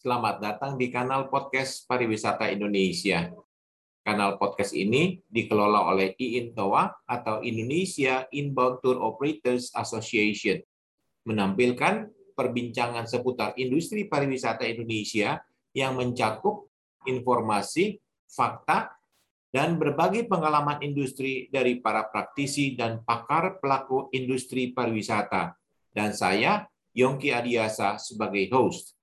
Selamat datang di kanal podcast Pariwisata Indonesia. Kanal podcast ini dikelola oleh IINTOA atau Indonesia Inbound Tour Operators Association, menampilkan perbincangan seputar industri pariwisata Indonesia yang mencakup informasi, fakta, dan berbagi pengalaman industri dari para praktisi dan pakar pelaku industri pariwisata. Dan saya, Yongki Adiasa, sebagai host.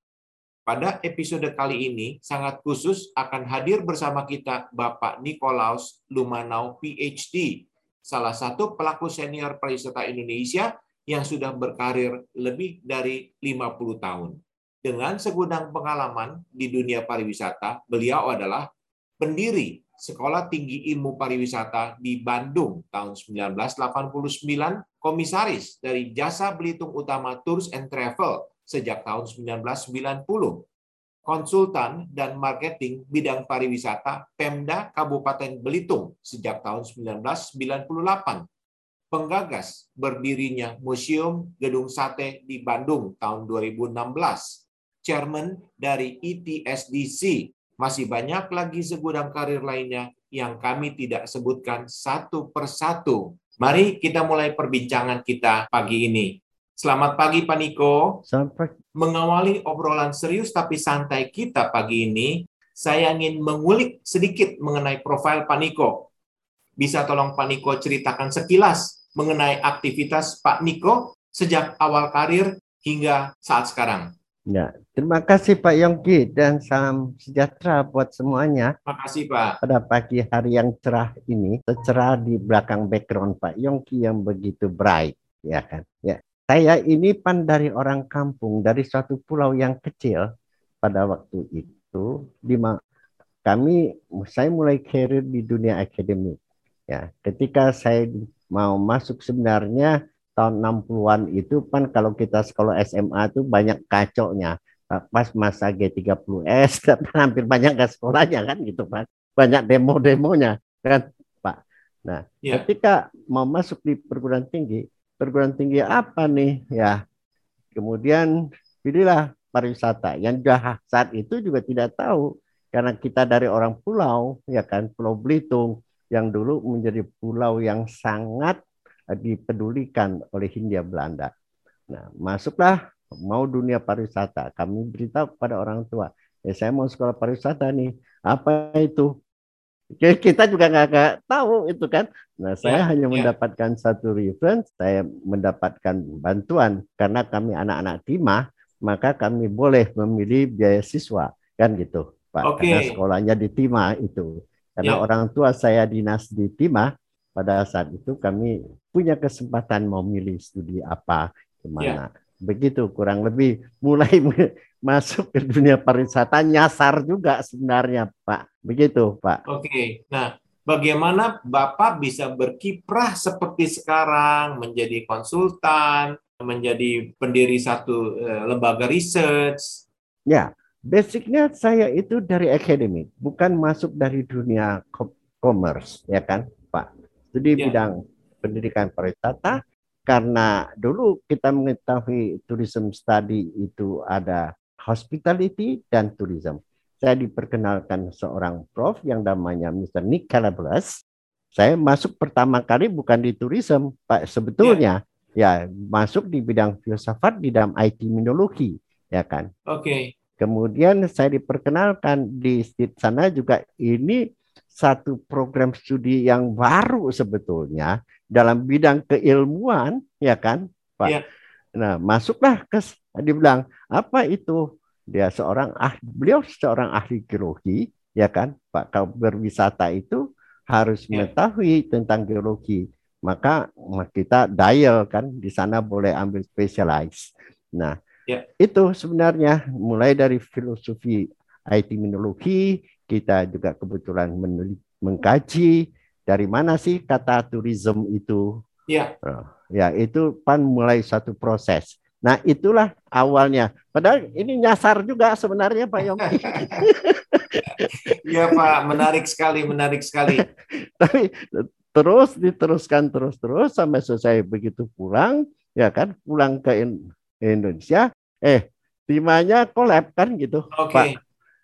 Pada episode kali ini sangat khusus akan hadir bersama kita Bapak Nikolaus Lumanau PhD, salah satu pelaku senior pariwisata Indonesia yang sudah berkarir lebih dari 50 tahun. Dengan segudang pengalaman di dunia pariwisata, beliau adalah pendiri Sekolah Tinggi Ilmu Pariwisata di Bandung tahun 1989, komisaris dari Jasa Belitung Utama Tours and Travel sejak tahun 1990. Konsultan dan marketing bidang pariwisata Pemda Kabupaten Belitung sejak tahun 1998. Penggagas berdirinya Museum Gedung Sate di Bandung tahun 2016. Chairman dari ETSDC. Masih banyak lagi segudang karir lainnya yang kami tidak sebutkan satu persatu. Mari kita mulai perbincangan kita pagi ini. Selamat pagi Pak Niko. Selamat pagi. Mengawali obrolan serius tapi santai kita pagi ini, saya ingin mengulik sedikit mengenai profil Pak Niko. Bisa tolong Pak Niko ceritakan sekilas mengenai aktivitas Pak Niko sejak awal karir hingga saat sekarang. Ya, terima kasih Pak Yongki dan salam sejahtera buat semuanya. Terima kasih Pak. Pada pagi hari yang cerah ini, cerah di belakang background Pak Yongki yang begitu bright, ya kan? Ya, saya ini pan dari orang kampung, dari suatu pulau yang kecil pada waktu itu, di kami saya mulai karir di dunia akademik. Ya, ketika saya mau masuk sebenarnya tahun 60-an itu pan kalau kita sekolah SMA itu banyak kacoknya. Pas masa G30S hampir banyak gak sekolahnya kan gitu Pak. Banyak demo-demonya kan Pak. Nah, ya. ketika mau masuk di perguruan tinggi, perguruan tinggi apa nih ya kemudian pilihlah pariwisata yang juga saat itu juga tidak tahu karena kita dari orang pulau ya kan Pulau Belitung yang dulu menjadi pulau yang sangat dipedulikan oleh Hindia Belanda. Nah, masuklah mau dunia pariwisata. Kami beritahu kepada orang tua, ya saya mau sekolah pariwisata nih. Apa itu? Kita juga nggak tahu itu kan. Nah, saya ya, hanya ya. mendapatkan satu reference, saya mendapatkan bantuan karena kami anak-anak timah, maka kami boleh memilih biaya siswa kan gitu, Pak. Okay. Karena sekolahnya di timah itu. Karena ya. orang tua saya dinas di timah, pada saat itu kami punya kesempatan mau milih studi apa ke mana. Ya. Begitu kurang lebih mulai masuk ke dunia pariwisata nyasar juga sebenarnya Pak. Begitu Pak. Oke, nah bagaimana Bapak bisa berkiprah seperti sekarang menjadi konsultan, menjadi pendiri satu uh, lembaga research? Ya, basicnya saya itu dari akademik, bukan masuk dari dunia commerce, ya kan Pak. Studi ya. bidang pendidikan pariwisata karena dulu kita mengetahui tourism study itu ada hospitality dan tourism. Saya diperkenalkan seorang prof yang namanya Mr. Nick Calabres. Saya masuk pertama kali bukan di tourism, Pak. Sebetulnya yeah. ya masuk di bidang filsafat di dalam IT minologi, ya kan. Oke. Okay. Kemudian saya diperkenalkan di sana juga ini satu program studi yang baru sebetulnya dalam bidang keilmuan, ya kan, Pak? Ya. Nah, masuklah ke dibilang apa itu? Dia seorang ah beliau seorang ahli geologi, ya kan, Pak? Kalau berwisata itu harus ya. mengetahui tentang geologi. Maka kita dial kan di sana boleh ambil specialize. Nah, ya. itu sebenarnya mulai dari filosofi IT minologi, kita juga kebetulan mengkaji dari mana sih kata tourism itu. Ya. Ya, itu pan mulai satu proses. Nah, itulah awalnya. Padahal ini nyasar juga sebenarnya Pak Yongki. Iya Pak, menarik sekali, menarik sekali. Tapi terus diteruskan terus-terus sampai selesai begitu pulang, ya kan, pulang ke Indonesia, eh timanya kolab kan gitu, Oke. Pak.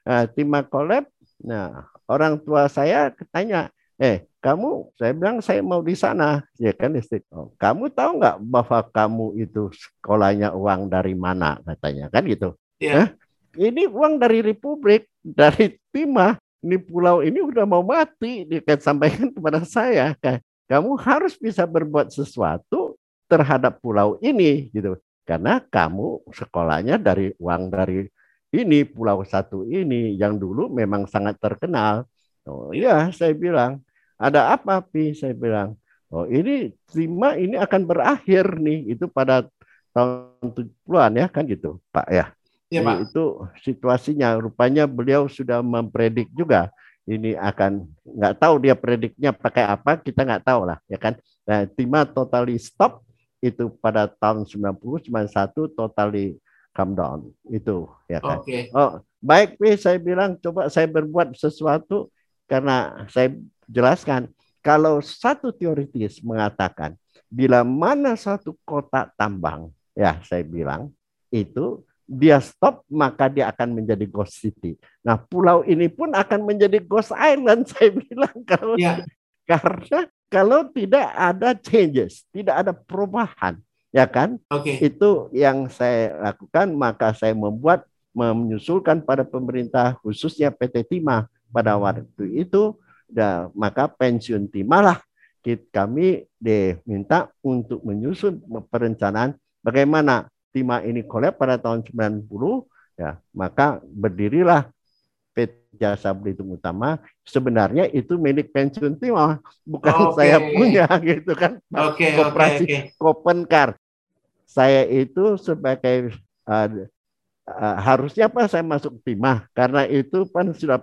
Nah, timah kolab. Nah, orang tua saya tanya, eh kamu, saya bilang saya mau di sana, ya kan istri. Oh, kamu tahu nggak bahwa kamu itu sekolahnya uang dari mana katanya kan gitu. Iya. Hah? Ini uang dari Republik, dari timah. Ini pulau ini udah mau mati, dia kan sampaikan kepada saya. Kan, Kamu harus bisa berbuat sesuatu terhadap pulau ini gitu. Karena kamu sekolahnya dari uang dari ini pulau satu ini yang dulu memang sangat terkenal. Oh iya, saya bilang ada apa pi? Saya bilang oh ini lima ini akan berakhir nih itu pada tahun 70-an ya kan gitu Pak ya. Iya, Jadi Pak. itu situasinya rupanya beliau sudah mempredik juga ini akan nggak tahu dia prediknya pakai apa kita nggak tahu lah ya kan nah, Tima totally stop itu pada tahun 90 91 totally come down itu ya kan Oke. oh baik Pi saya bilang coba saya berbuat sesuatu karena saya jelaskan kalau satu teoritis mengatakan bila mana satu kota tambang ya saya bilang itu dia stop maka dia akan menjadi ghost city. Nah pulau ini pun akan menjadi ghost island saya bilang kalau Iya. karena kalau tidak ada changes, tidak ada perubahan, ya kan? Oke. Itu yang saya lakukan maka saya membuat menyusulkan pada pemerintah khususnya PT Timah pada waktu itu dan maka pensiun Timah lah kit- kami diminta untuk menyusun perencanaan bagaimana Timah ini kolab pada tahun 90 ya maka berdirilah PT Jasa Belitung Utama sebenarnya itu milik pensiun Timah bukan Oke. saya punya gitu kan oke, Koperasi oke. Kopenkar. Saya itu sebagai uh, uh, harusnya apa saya masuk timah karena itu kan sudah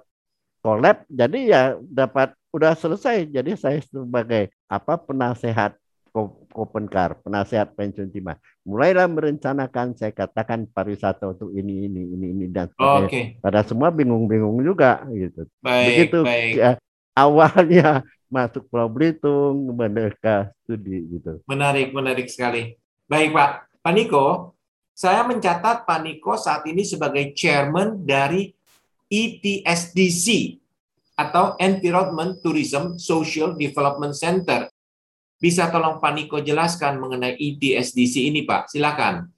kolab jadi ya dapat udah selesai jadi saya sebagai apa penasehat Ko- Kopenkar penasehat pensiun timah mulailah merencanakan saya katakan pariwisata untuk ini ini ini ini dan sebagainya Oke. pada semua bingung-bingung juga gitu Baik, begitu baik. ya, awalnya masuk Pulau Belitung mereka studi gitu Menarik, menarik sekali. Baik, Pak. Pak Niko, saya mencatat Pak Niko saat ini sebagai chairman dari ETSDC atau Environment Tourism Social Development Center. Bisa tolong Pak Niko jelaskan mengenai ETSDC ini, Pak? Silakan.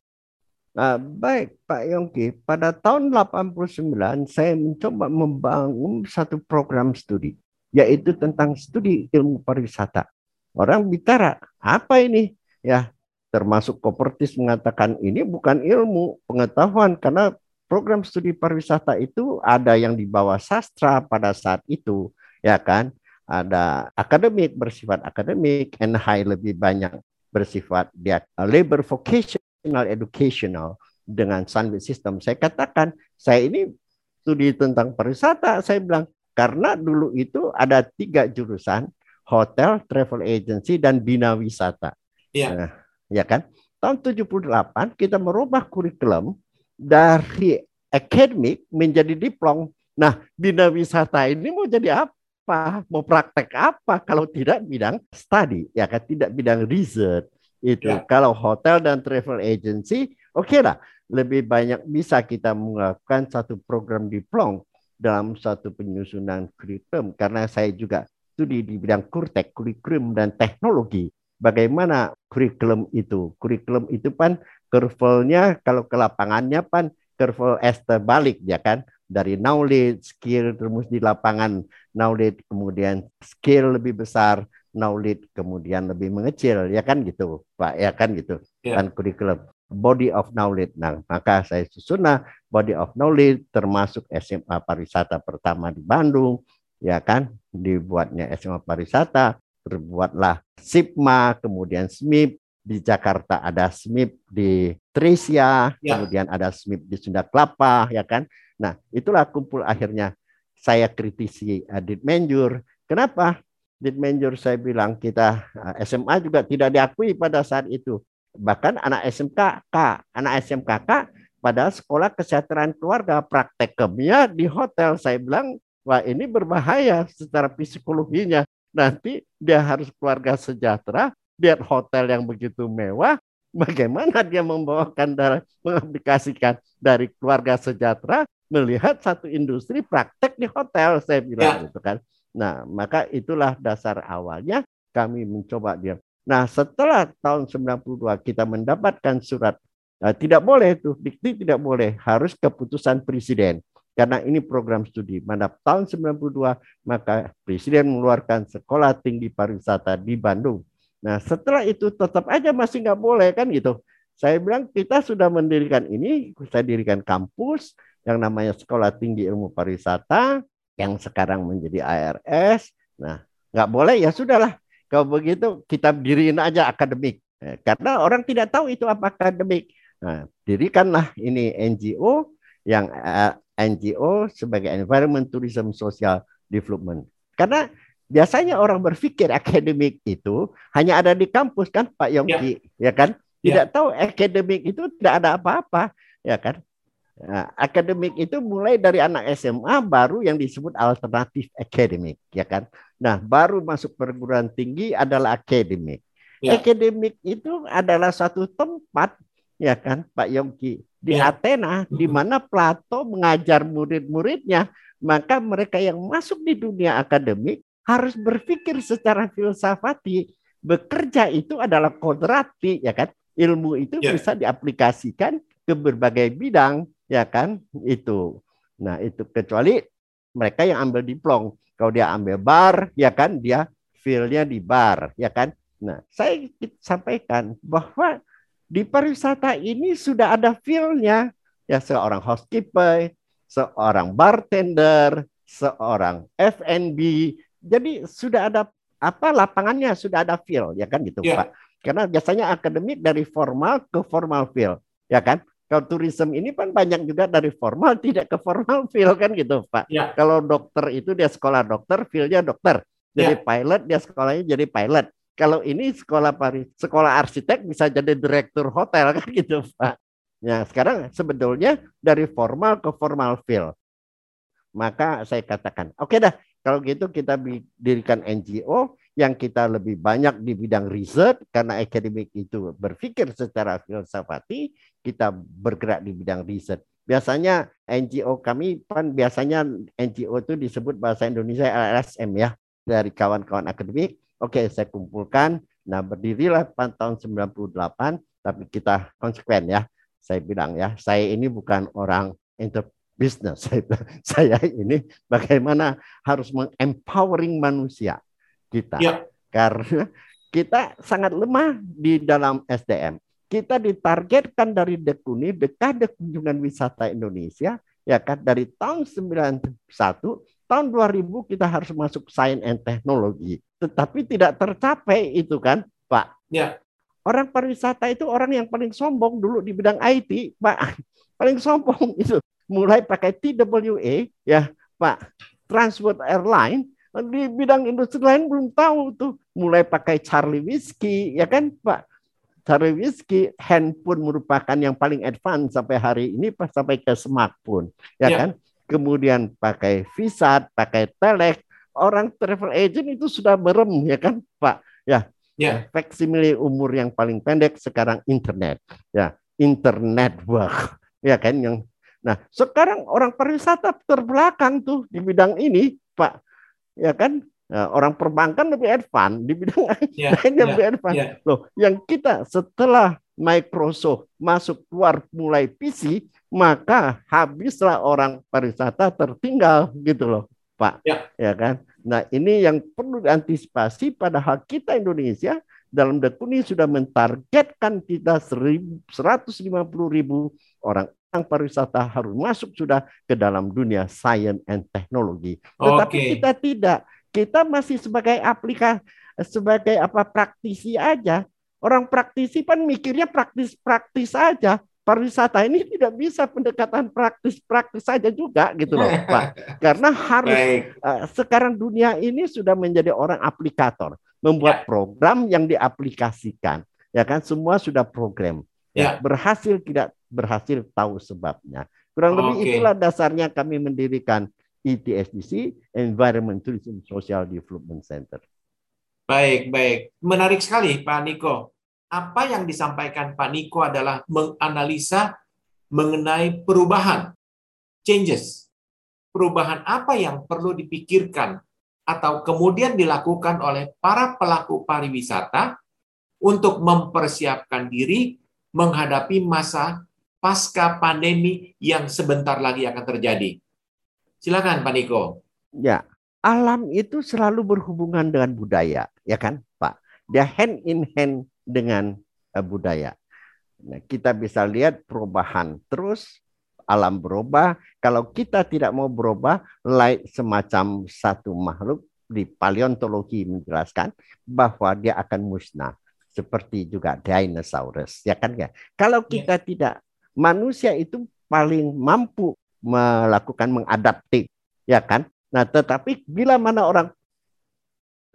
Nah, baik Pak Yongki, pada tahun 89 saya mencoba membangun satu program studi, yaitu tentang studi ilmu pariwisata. Orang bicara, apa ini? Ya, termasuk Kopertis mengatakan ini bukan ilmu pengetahuan karena program studi pariwisata itu ada yang di bawah sastra pada saat itu, ya kan? Ada akademik bersifat akademik, NHI lebih banyak bersifat dia labor vocation vocational educational dengan Sunbit System. Saya katakan, saya ini studi tentang pariwisata. Saya bilang, karena dulu itu ada tiga jurusan, hotel, travel agency, dan bina wisata. Iya. Nah, ya kan? Tahun 78 kita merubah kurikulum dari akademik menjadi diplom. Nah, bina wisata ini mau jadi apa? Mau praktek apa kalau tidak bidang study, ya kan? Tidak bidang research itu. Ya. Kalau hotel dan travel agency, oke lah, lebih banyak bisa kita melakukan satu program diplom dalam satu penyusunan kurikulum karena saya juga studi di bidang kurtek, kurikulum dan teknologi. Bagaimana kurikulum itu? Kurikulum itu kan kurvelnya kalau ke lapangannya pan kurvel S terbalik ya kan dari knowledge, skill terus di lapangan knowledge kemudian skill lebih besar, knowledge kemudian lebih mengecil ya kan gitu Pak ya kan gitu Ya. kan kurikulum body of knowledge. Nah, maka saya susun nah, body of knowledge termasuk SMA pariwisata pertama di Bandung ya kan dibuatnya SMA pariwisata terbuatlah SIPMA kemudian SMIP di Jakarta ada SMIP di Trisia Ya. kemudian ada SMIP di Sunda Kelapa ya kan? Nah itulah kumpul akhirnya saya kritisi uh, Ditmenjur kenapa? Ditmenjur saya bilang kita uh, SMA juga tidak diakui pada saat itu. Bahkan anak SMKK anak SMKK pada sekolah kesejahteraan keluarga praktekumnya di hotel. Saya bilang wah ini berbahaya secara psikologinya. Nanti dia harus keluarga sejahtera lihat hotel yang begitu mewah bagaimana dia membawakan dari mengaplikasikan dari keluarga sejahtera melihat satu industri praktek di hotel saya bilang ya. gitu kan. Nah, maka itulah dasar awalnya kami mencoba dia. Nah, setelah tahun 92 kita mendapatkan surat uh, tidak boleh itu, dikti tidak boleh, harus keputusan presiden. Karena ini program studi. Mana tahun 92 maka presiden mengeluarkan sekolah tinggi pariwisata di Bandung. Nah, setelah itu tetap aja masih nggak boleh kan gitu. Saya bilang kita sudah mendirikan ini, saya dirikan kampus, yang namanya Sekolah Tinggi Ilmu Pariwisata yang sekarang menjadi ARS. Nah, nggak boleh ya sudahlah. Kalau begitu kita diriin aja akademik. Eh, karena orang tidak tahu itu apa akademik. Nah, dirikanlah ini NGO yang eh, NGO sebagai Environment Tourism Social Development. Karena biasanya orang berpikir akademik itu hanya ada di kampus kan Pak Yongki, ya, ya kan? Tidak ya. tahu akademik itu tidak ada apa-apa, ya kan? Nah, akademik itu mulai dari anak SMA baru yang disebut alternatif akademik, ya kan? Nah, baru masuk perguruan tinggi adalah akademik. Ya. Akademik itu adalah satu tempat, ya kan, Pak Yongki, di ya. Athena, di mana Plato mengajar murid-muridnya, maka mereka yang masuk di dunia akademik harus berpikir secara filsafati. Bekerja itu adalah kodrati, ya kan? Ilmu itu ya. bisa diaplikasikan ke berbagai bidang ya kan itu nah itu kecuali mereka yang ambil diplom kalau dia ambil bar ya kan dia feelnya di bar ya kan nah saya sampaikan bahwa di pariwisata ini sudah ada feelnya ya seorang housekeeper seorang bartender seorang F&B jadi sudah ada apa lapangannya sudah ada feel ya kan gitu yeah. pak karena biasanya akademik dari formal ke formal feel ya kan kalau tourism ini kan banyak juga dari formal tidak ke formal feel kan gitu Pak. Ya. Kalau dokter itu dia sekolah dokter, feelnya dokter. Jadi ya. pilot dia sekolahnya jadi pilot. Kalau ini sekolah Paris, sekolah arsitek bisa jadi direktur hotel kan gitu Pak. Ya sekarang sebetulnya dari formal ke formal feel. Maka saya katakan, oke okay dah kalau gitu kita dirikan NGO yang kita lebih banyak di bidang riset karena akademik itu berpikir secara filsafati, kita bergerak di bidang riset. Biasanya NGO kami kan biasanya NGO itu disebut bahasa Indonesia LSM ya dari kawan-kawan akademik. Oke, saya kumpulkan. Nah, berdirilah tahun 98 tapi kita konsekuen ya. Saya bilang ya, saya ini bukan orang inter business. Saya ini bagaimana harus mengempowering manusia kita. Ya. Karena kita sangat lemah di dalam SDM. Kita ditargetkan dari Dekuni, dekade kunjungan wisata Indonesia, ya kan dari tahun 91 tahun 2000 kita harus masuk sains and teknologi tetapi tidak tercapai itu kan Pak ya orang pariwisata itu orang yang paling sombong dulu di bidang IT Pak paling sombong itu mulai pakai TWA ya Pak Transport Airline di bidang industri lain belum tahu tuh. Mulai pakai Charlie Whiskey, ya kan Pak? Charlie Whiskey, handphone merupakan yang paling advance sampai hari ini sampai ke smartphone, ya, ya. kan? Kemudian pakai Visat, pakai Telek, orang travel agent itu sudah merem, ya kan Pak? Ya, ya. Faksimile umur yang paling pendek sekarang internet, ya internet work, ya kan? Yang Nah, sekarang orang pariwisata terbelakang tuh di bidang ini, Pak ya kan Nah, orang perbankan lebih advance di bidang yeah, lain yeah, lebih advance. Yeah. Loh, yang kita setelah Microsoft masuk keluar mulai PC, maka habislah orang pariwisata tertinggal gitu loh, Pak. Yeah. Ya kan? Nah, ini yang perlu diantisipasi padahal kita Indonesia dalam dekuni sudah mentargetkan kita 150 ribu orang yang pariwisata harus masuk sudah ke dalam dunia sains and teknologi. Tetapi okay. kita tidak. Kita masih sebagai aplikasi sebagai apa praktisi aja. Orang praktisi kan mikirnya praktis-praktis saja. Pariwisata ini tidak bisa pendekatan praktis-praktis saja juga gitu loh, Pak. Karena harus uh, sekarang dunia ini sudah menjadi orang aplikator, membuat ya. program yang diaplikasikan. Ya kan semua sudah program. Ya. Berhasil tidak berhasil tahu sebabnya. Kurang lebih okay. itulah dasarnya kami mendirikan ETSDC, Environment Tourism Social Development Center. Baik, baik. Menarik sekali Pak Niko. apa yang disampaikan Pak Niko adalah menganalisa mengenai perubahan, changes. Perubahan apa yang perlu dipikirkan atau kemudian dilakukan oleh para pelaku pariwisata untuk mempersiapkan diri menghadapi masa pasca pandemi yang sebentar lagi akan terjadi. Silakan Pak Niko. Ya, alam itu selalu berhubungan dengan budaya, ya kan, Pak? Dia hand in hand dengan uh, budaya. Nah, kita bisa lihat perubahan terus alam berubah. Kalau kita tidak mau berubah, like semacam satu makhluk di paleontologi menjelaskan bahwa dia akan musnah seperti juga dinosaurus ya kan ya kalau ya. kita tidak manusia itu paling mampu melakukan mengadaptif ya kan? Nah tetapi bila mana orang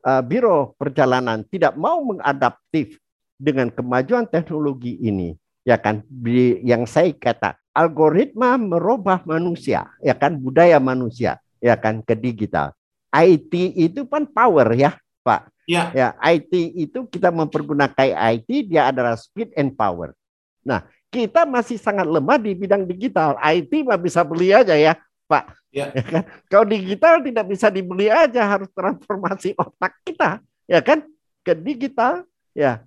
uh, biro perjalanan tidak mau mengadaptif dengan kemajuan teknologi ini ya kan? Yang saya kata algoritma merubah manusia ya kan? Budaya manusia ya kan? Ke digital. IT itu kan power ya Pak. Ya. ya, IT itu kita mempergunakan IT dia adalah speed and power. Nah, kita masih sangat lemah di bidang digital. IT mah bisa beli aja ya, Pak. Ya. ya kan? Kalau digital tidak bisa dibeli aja, harus transformasi otak kita, ya kan, ke digital. Ya,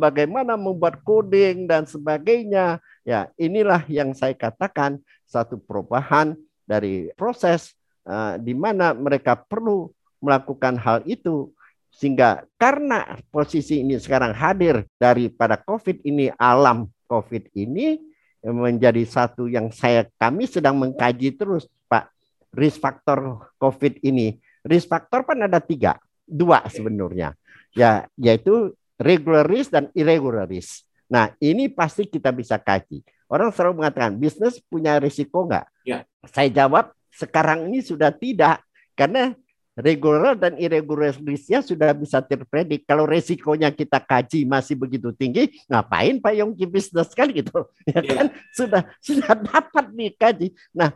bagaimana membuat coding dan sebagainya. Ya, inilah yang saya katakan satu perubahan dari proses uh, di mana mereka perlu melakukan hal itu sehingga karena posisi ini sekarang hadir daripada COVID ini, alam COVID ini menjadi satu yang saya kami sedang mengkaji terus Pak risk factor COVID ini. Risk factor kan ada tiga, dua sebenarnya. Ya, yaitu regular risk dan irregular risk. Nah, ini pasti kita bisa kaji. Orang selalu mengatakan bisnis punya risiko enggak? Ya. Saya jawab sekarang ini sudah tidak karena regular dan irregular risknya sudah bisa terpredik. Kalau resikonya kita kaji masih begitu tinggi, ngapain Pak Yongki bisnis sekali gitu? Ya iya. kan sudah sudah dapat dikaji. Nah,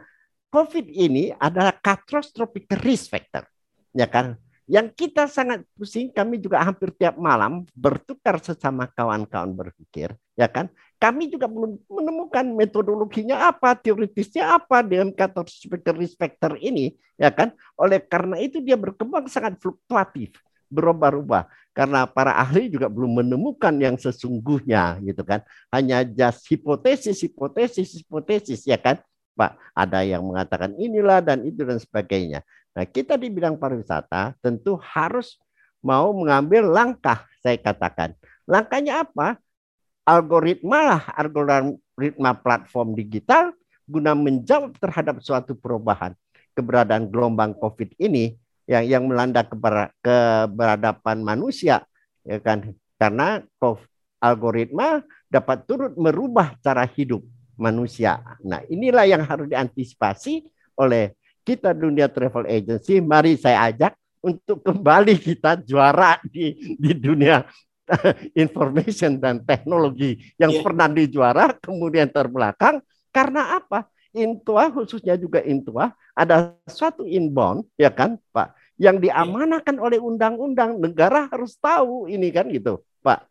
COVID ini adalah catastrophic risk factor, ya kan? Yang kita sangat pusing, kami juga hampir tiap malam bertukar sesama kawan-kawan berpikir, ya kan? Kami juga belum menemukan metodologinya apa, teoritisnya apa dengan kata risk factor ini, ya kan? Oleh karena itu dia berkembang sangat fluktuatif, berubah-ubah. Karena para ahli juga belum menemukan yang sesungguhnya, gitu kan? Hanya just hipotesis, hipotesis, hipotesis, ya kan? Pak, ada yang mengatakan inilah dan itu dan sebagainya. Nah, kita di bidang pariwisata tentu harus mau mengambil langkah, saya katakan. Langkahnya apa? Algoritma lah, algoritma platform digital guna menjawab terhadap suatu perubahan. Keberadaan gelombang COVID ini yang yang melanda keberadaban manusia ya kan? Karena algoritma dapat turut merubah cara hidup manusia. Nah, inilah yang harus diantisipasi oleh kita dunia travel agency, mari saya ajak untuk kembali kita juara di di dunia information dan teknologi yang yeah. pernah dijuara kemudian terbelakang karena apa? Intua khususnya juga Intua ada suatu inbound ya kan Pak yang iya. diamanahkan oleh undang-undang negara harus tahu ini kan gitu Pak.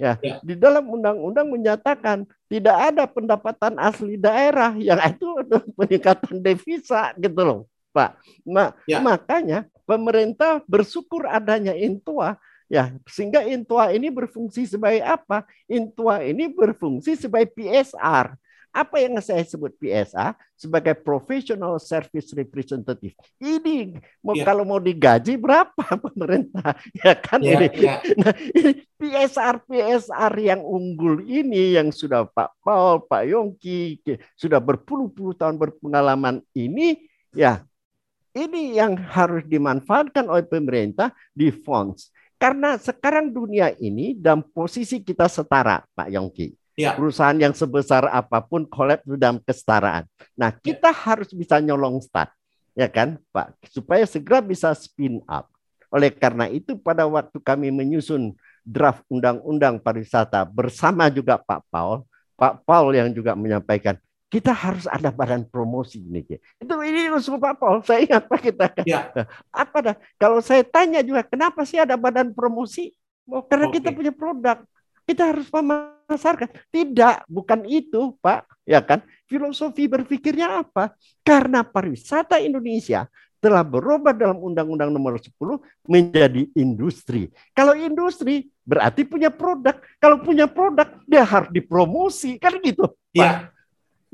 Ya, ya, di dalam undang-undang menyatakan tidak ada pendapatan asli daerah yang itu peningkatan devisa gitu loh, Pak. Ma ya. Makanya pemerintah bersyukur adanya Intua ya sehingga Intua ini berfungsi sebagai apa? Intua ini berfungsi sebagai PSR apa yang saya sebut PSA sebagai professional service representative. Ini mau ya. kalau mau digaji berapa pemerintah ya kan ya, ini. Ya. Nah, ini PSR PSR yang unggul ini yang sudah Pak Paul, Pak Yongki sudah berpuluh-puluh tahun berpengalaman ini ya ini yang harus dimanfaatkan oleh pemerintah di funds. Karena sekarang dunia ini dalam posisi kita setara, Pak Yongki. Ya. Perusahaan yang sebesar apa pun kolaps dalam kesetaraan. Nah, ya. kita ya. harus bisa nyolong start, ya kan, Pak, supaya segera bisa spin up. Oleh karena itu, pada waktu kami menyusun draft undang-undang pariwisata bersama juga Pak Paul, Pak Paul yang juga menyampaikan kita harus ada badan promosi ini. Itu ini usul Pak Paul. Saya ingat Pak kita. Ya. Apa dah? Kalau saya tanya juga kenapa sih ada badan promosi? Oh, karena okay. kita punya produk kita harus memasarkan. Tidak, bukan itu, Pak. Ya kan? Filosofi berpikirnya apa? Karena pariwisata Indonesia telah berubah dalam Undang-Undang Nomor 10 menjadi industri. Kalau industri berarti punya produk. Kalau punya produk dia harus dipromosi kan gitu. Iya.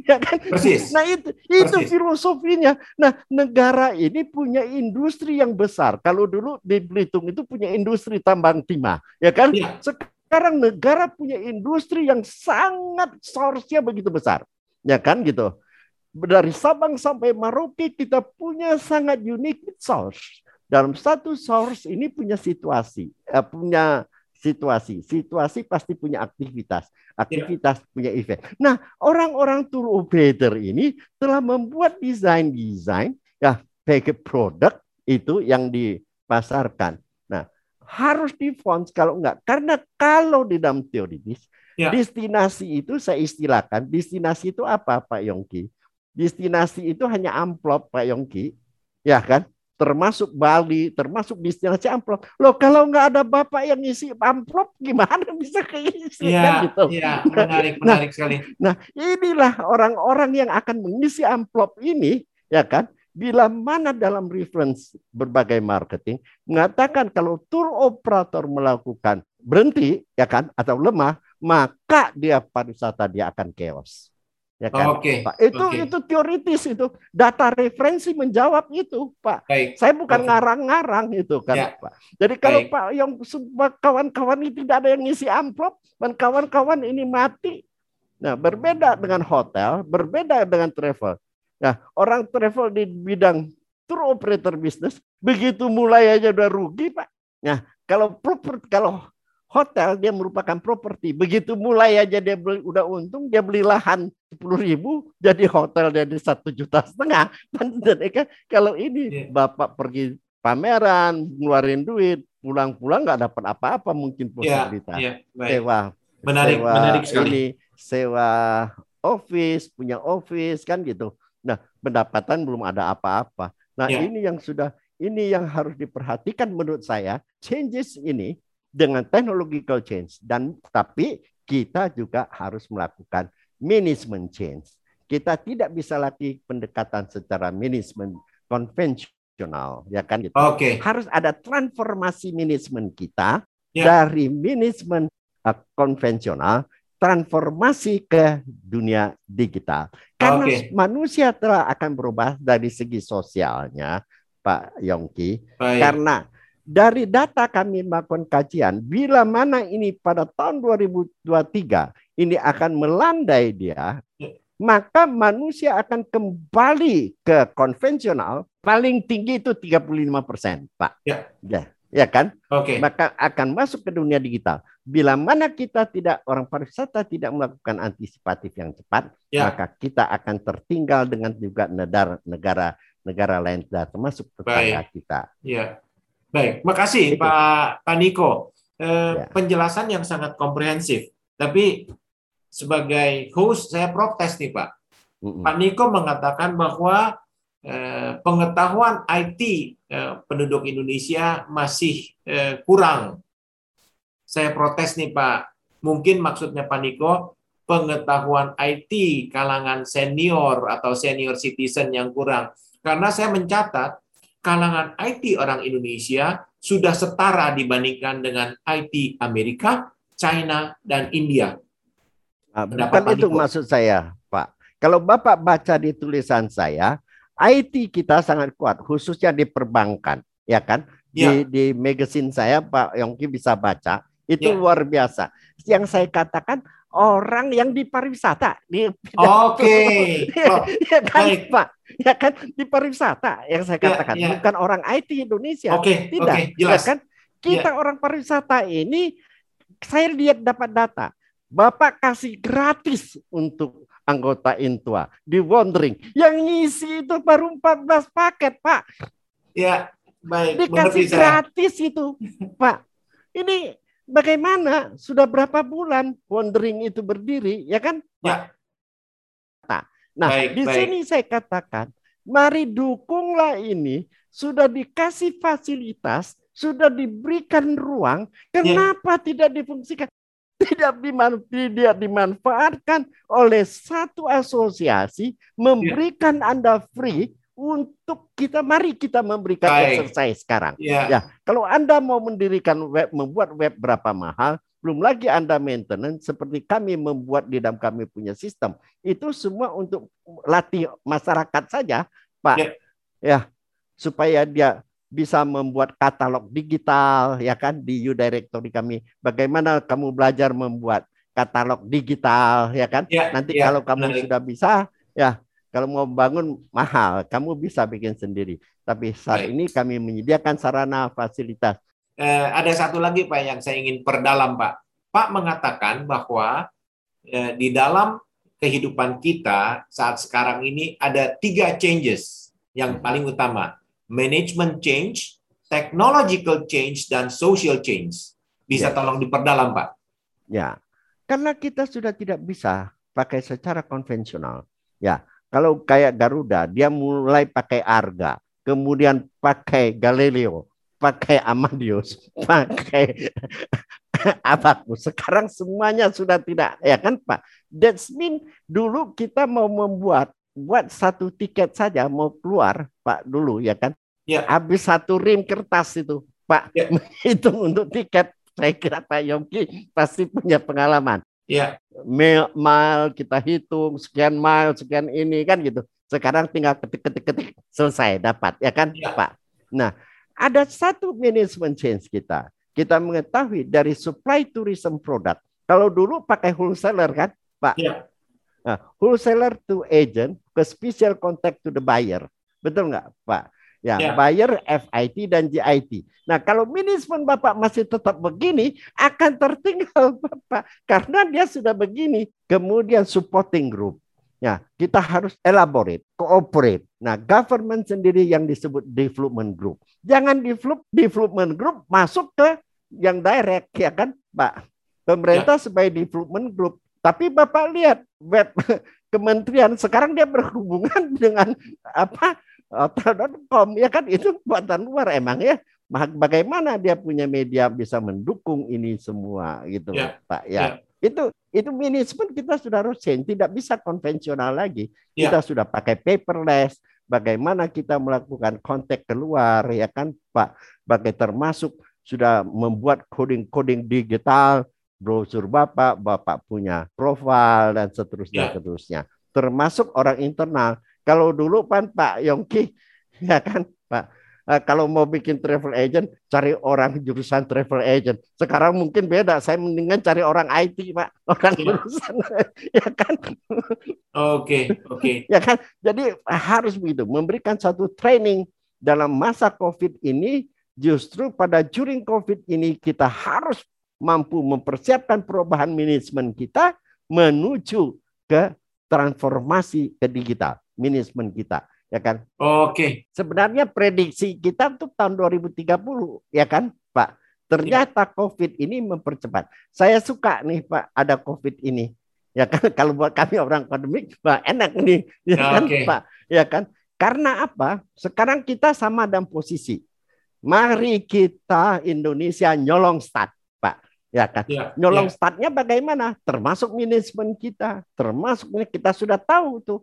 Ya kan? Persis. Nah itu itu Persis. filosofinya. Nah negara ini punya industri yang besar. Kalau dulu di Belitung itu punya industri tambang timah, ya kan? Ya. Sekarang negara punya industri yang sangat source-nya begitu besar, ya kan gitu. Dari Sabang sampai Maroke kita punya sangat unik source. Dalam satu source ini punya situasi, eh, punya situasi. Situasi pasti punya aktivitas. Aktivitas ya. punya event. Nah, orang-orang tour operator ini telah membuat desain-desain ya pakai produk itu yang dipasarkan. Nah, harus di fonts kalau enggak. Karena kalau di dalam teoritis, ya. destinasi itu saya istilahkan, destinasi itu apa Pak Yongki? Destinasi itu hanya amplop Pak Yongki. Ya kan? Termasuk Bali, termasuk destinasi amplop. Loh kalau nggak ada bapak yang ngisi amplop, gimana bisa keisi? Iya, kan gitu. iya, menarik, nah, menarik nah, sekali. Nah inilah orang-orang yang akan mengisi amplop ini, ya kan? Bila mana dalam reference berbagai marketing mengatakan kalau tour operator melakukan berhenti, ya kan, atau lemah, maka dia pariwisata dia akan chaos. Ya kan? Oke. Okay. Itu okay. itu teoritis itu. Data referensi menjawab itu, Pak. Baik. Saya bukan ngarang-ngarang okay. itu kan, ya. Pak. Jadi kalau Baik. Pak yang kawan-kawan ini tidak ada yang ngisi amplop dan kawan-kawan ini mati. Nah, berbeda dengan hotel, berbeda dengan travel. Nah, orang travel di bidang tour operator bisnis begitu mulai aja udah rugi, Pak. Nah, kalau proper kalau hotel dia merupakan properti. Begitu mulai aja dia beli, udah untung, dia beli lahan sepuluh ribu, jadi hotel jadi satu juta setengah. Dan kan kalau ini yeah. bapak pergi pameran, ngeluarin duit, pulang-pulang nggak dapat apa-apa mungkin iya, posibilitas. Yeah, yeah, sewa, menarik, sewa menarik sekali. Ini, sewa office, punya office kan gitu. Nah pendapatan belum ada apa-apa. Nah yeah. ini yang sudah ini yang harus diperhatikan menurut saya changes ini dengan technological change dan tapi kita juga harus melakukan management change. Kita tidak bisa lagi pendekatan secara manajemen konvensional, ya kan gitu. Oke. Okay. Harus ada transformasi manajemen kita yeah. dari manajemen uh, konvensional transformasi ke dunia digital. Karena okay. manusia telah akan berubah dari segi sosialnya, Pak Yongki. Baik. Karena dari data kami melakukan kajian, bila mana ini pada tahun 2023 ini akan melandai dia, maka manusia akan kembali ke konvensional paling tinggi itu 35 persen, Pak. Ya. ya. Ya kan? Oke. Okay. Maka akan masuk ke dunia digital. Bila mana kita tidak orang pariwisata tidak melakukan antisipatif yang cepat, ya. maka kita akan tertinggal dengan juga negara negara negara lain termasuk tetangga Baik. kita. Ya. Baik, makasih Pak Pak Niko. Eh, ya. Penjelasan yang sangat komprehensif. Tapi sebagai host saya protes nih Pak. Mm-mm. Pak Niko mengatakan bahwa eh, pengetahuan IT eh, penduduk Indonesia masih eh, kurang. Saya protes nih Pak. Mungkin maksudnya Pak Niko pengetahuan IT kalangan senior atau senior citizen yang kurang. Karena saya mencatat kalangan IT orang Indonesia sudah setara dibandingkan dengan IT Amerika, China, dan India. Nah, bukan itu maksud saya, Pak. Kalau Bapak baca di tulisan saya, IT kita sangat kuat, khususnya di perbankan, ya kan? Di, ya. di magazine saya, Pak Yongki bisa baca, itu ya. luar biasa. Yang saya katakan orang yang di pariwisata di Oke. Okay. Oh, ya kan, baik. Pak? Ya kan di pariwisata yang saya ya, katakan, ya, ya. bukan orang IT Indonesia. Oke, okay, tidak. Okay, jelas. Ya kan? Kita ya. orang pariwisata ini saya lihat dapat data. Bapak kasih gratis untuk anggota Intua di Wondering. Yang ngisi itu baru 14 paket, Pak. Ya, baik. Dikasih gratis itu, Pak. Ini bagaimana sudah berapa bulan wondering itu berdiri, ya kan? Ya. Nah, nah baik, di baik. sini saya katakan, mari dukunglah ini sudah dikasih fasilitas, sudah diberikan ruang, kenapa ya. tidak difungsikan? tidak diman, tidak dimanfaatkan oleh satu asosiasi memberikan ya. Anda free untuk kita mari kita memberikan Baik. exercise sekarang. Ya. ya, kalau Anda mau mendirikan web membuat web berapa mahal, belum lagi Anda maintenance seperti kami membuat di dalam kami punya sistem. Itu semua untuk latih masyarakat saja, Pak. Ya, ya supaya dia bisa membuat katalog digital ya kan di U Directory kami. Bagaimana kamu belajar membuat katalog digital ya kan? Ya, Nanti ya, kalau kamu menarik. sudah bisa ya kalau mau bangun mahal, kamu bisa bikin sendiri. Tapi saat Baik. ini kami menyediakan sarana fasilitas. Eh, ada satu lagi Pak yang saya ingin perdalam Pak. Pak mengatakan bahwa eh, di dalam kehidupan kita saat sekarang ini ada tiga changes yang paling utama management change, technological change, dan social change. Bisa ya. tolong diperdalam, Pak? Ya, karena kita sudah tidak bisa pakai secara konvensional. Ya, kalau kayak Garuda, dia mulai pakai Arga, kemudian pakai Galileo, pakai Amadeus, pakai Abacus. Sekarang semuanya sudah tidak, ya kan Pak? That's mean dulu kita mau membuat buat satu tiket saja mau keluar Pak dulu ya kan. Ya. Habis satu rim kertas itu Pak ya. itu untuk tiket. Saya kira Pak Yongki pasti punya pengalaman. Ya. Mile, kita hitung sekian mile sekian ini kan gitu. Sekarang tinggal ketik-ketik-ketik selesai dapat ya kan ya. Pak. Nah ada satu management change kita. Kita mengetahui dari supply tourism product. Kalau dulu pakai wholesaler kan Pak. Ya. Nah, wholesaler to agent ke special contact to the buyer. Betul nggak, Pak? Ya, ya, buyer FIT dan GIT. Nah, kalau manajemen Bapak masih tetap begini, akan tertinggal Bapak karena dia sudah begini. Kemudian supporting group. Ya, kita harus elaborate, cooperate. Nah, government sendiri yang disebut development group. Jangan develop development group masuk ke yang direct ya kan, Pak. Pemerintah ya. sebagai development group tapi Bapak lihat web kementerian sekarang dia berhubungan dengan apa hotel.com ya kan itu buatan luar emang ya. Bagaimana dia punya media bisa mendukung ini semua gitu ya. Pak ya. ya. Itu itu manajemen kita sudah harus change, tidak bisa konvensional lagi. Ya. Kita sudah pakai paperless, bagaimana kita melakukan kontak keluar ya kan Pak. Bagai termasuk sudah membuat coding-coding digital brosur Bapak, Bapak punya profil dan seterusnya, yeah. seterusnya. Termasuk orang internal. Kalau dulu kan Pak Yongki, ya kan Pak, uh, kalau mau bikin travel agent, cari orang jurusan travel agent. Sekarang mungkin beda. Saya mendingan cari orang IT, Pak. Orang yeah. jurusan, ya kan? Oke, okay, oke. Okay. ya kan? Jadi harus begitu. Memberikan satu training dalam masa COVID ini, justru pada during COVID ini kita harus mampu mempersiapkan perubahan manajemen kita menuju ke transformasi ke digital manajemen kita ya kan? Oke. Sebenarnya prediksi kita untuk tahun 2030 ya kan Pak? Ternyata ya. covid ini mempercepat. Saya suka nih Pak ada covid ini. Ya kan? Kalau buat kami orang akademik Pak enak nih ya, ya kan okay. Pak? Ya kan? Karena apa? Sekarang kita sama dalam posisi. Mari kita Indonesia nyolong start ya kan? Ya, nyolong ya. startnya bagaimana? Termasuk manajemen kita termasuk ini kita sudah tahu tuh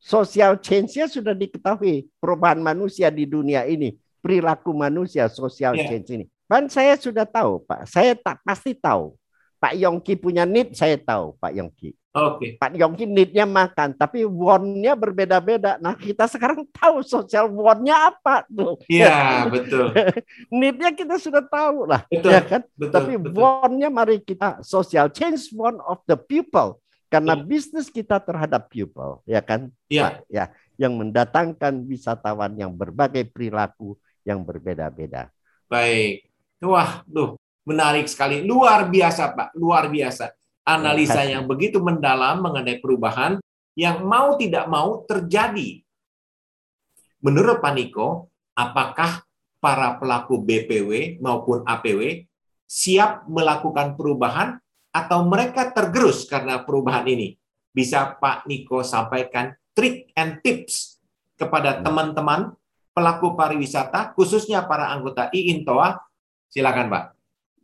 social change-nya sudah diketahui perubahan manusia di dunia ini perilaku manusia social ya. change ini kan saya sudah tahu pak saya tak pasti tahu Pak Yongki punya need saya tahu Pak Yongki Oke. Okay. Pak Yongki need-nya makan, tapi won-nya berbeda-beda. Nah, kita sekarang tahu sosial won-nya apa tuh. Iya, betul. need-nya kita sudah tahu lah, betul, ya kan? Betul, tapi won-nya mari kita social change one of the people karena ya. bisnis kita terhadap people, ya kan? Iya. Ya, yang mendatangkan wisatawan yang berbagai perilaku yang berbeda-beda. Baik. Wah, tuh menarik sekali. Luar biasa, Pak. Luar biasa analisa yang begitu mendalam mengenai perubahan yang mau tidak mau terjadi. Menurut Pak Niko, apakah para pelaku BPW maupun APW siap melakukan perubahan atau mereka tergerus karena perubahan ini? Bisa Pak Niko sampaikan trik and tips kepada hmm. teman-teman pelaku pariwisata, khususnya para anggota IINTOA. Silakan, Pak.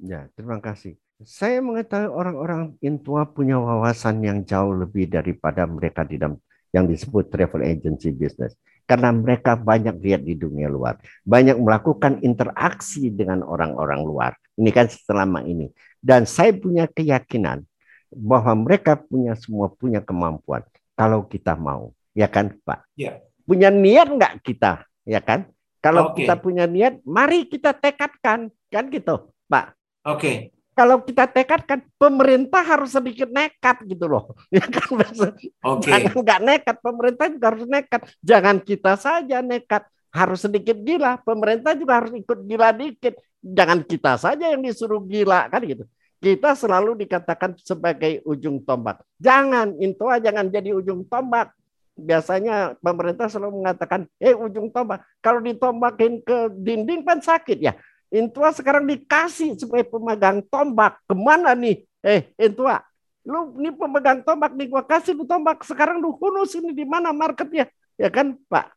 Ya, terima kasih. Saya mengetahui orang-orang intua punya wawasan yang jauh lebih daripada mereka di dalam yang disebut travel agency business. Karena mereka banyak lihat di dunia luar. Banyak melakukan interaksi dengan orang-orang luar. Ini kan selama ini. Dan saya punya keyakinan bahwa mereka punya semua punya kemampuan. Kalau kita mau. Ya kan Pak? Ya. Punya niat nggak kita? Ya kan? Kalau okay. kita punya niat, mari kita tekadkan. Kan gitu Pak? Oke. Okay kalau kita tekadkan pemerintah harus sedikit nekat gitu loh. Ya kan okay. Jangan nggak nekat, pemerintah juga harus nekat. Jangan kita saja nekat, harus sedikit gila. Pemerintah juga harus ikut gila dikit. Jangan kita saja yang disuruh gila kan gitu. Kita selalu dikatakan sebagai ujung tombak. Jangan, intoa jangan jadi ujung tombak. Biasanya pemerintah selalu mengatakan, eh ujung tombak. Kalau ditombakin ke dinding kan sakit ya Intua sekarang dikasih sebagai pemegang tombak. Ke mana nih? Eh, Intua, lu ini pemegang tombak nih gua kasih lu tombak. Sekarang lu kunus ini di mana marketnya? Ya kan, Pak?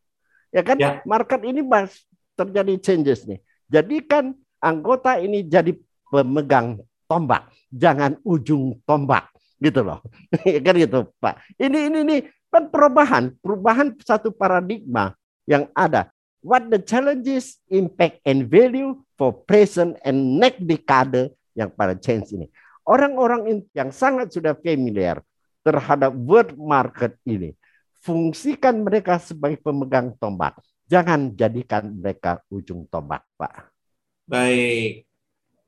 Ya kan? Ya. Market ini mas terjadi changes nih. Jadikan anggota ini jadi pemegang tombak, jangan ujung tombak gitu loh. ya kan gitu, Pak. Ini ini ini kan perubahan, perubahan satu paradigma yang ada what the challenges, impact, and value for present and next decade yang pada change ini. Orang-orang yang sangat sudah familiar terhadap world market ini, fungsikan mereka sebagai pemegang tombak. Jangan jadikan mereka ujung tombak, Pak. Baik.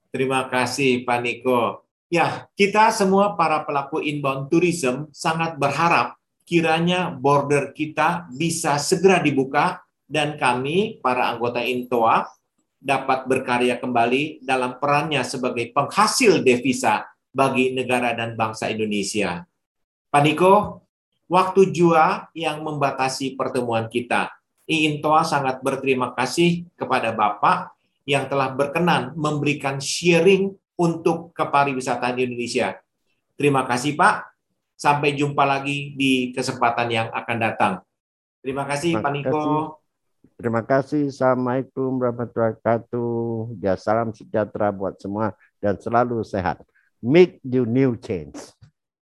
Terima kasih, Pak Niko. Ya, kita semua para pelaku inbound tourism sangat berharap kiranya border kita bisa segera dibuka dan kami, para anggota Intoa, dapat berkarya kembali dalam perannya sebagai penghasil devisa bagi negara dan bangsa Indonesia. Pak Niko, waktu jua yang membatasi pertemuan kita. Intoa sangat berterima kasih kepada Bapak yang telah berkenan memberikan sharing untuk kepariwisataan di Indonesia. Terima kasih Pak. Sampai jumpa lagi di kesempatan yang akan datang. Terima kasih Pak Niko. Terima kasih. Assalamualaikum warahmatullahi wabarakatuh. Ya, salam sejahtera buat semua dan selalu sehat. Make you new change.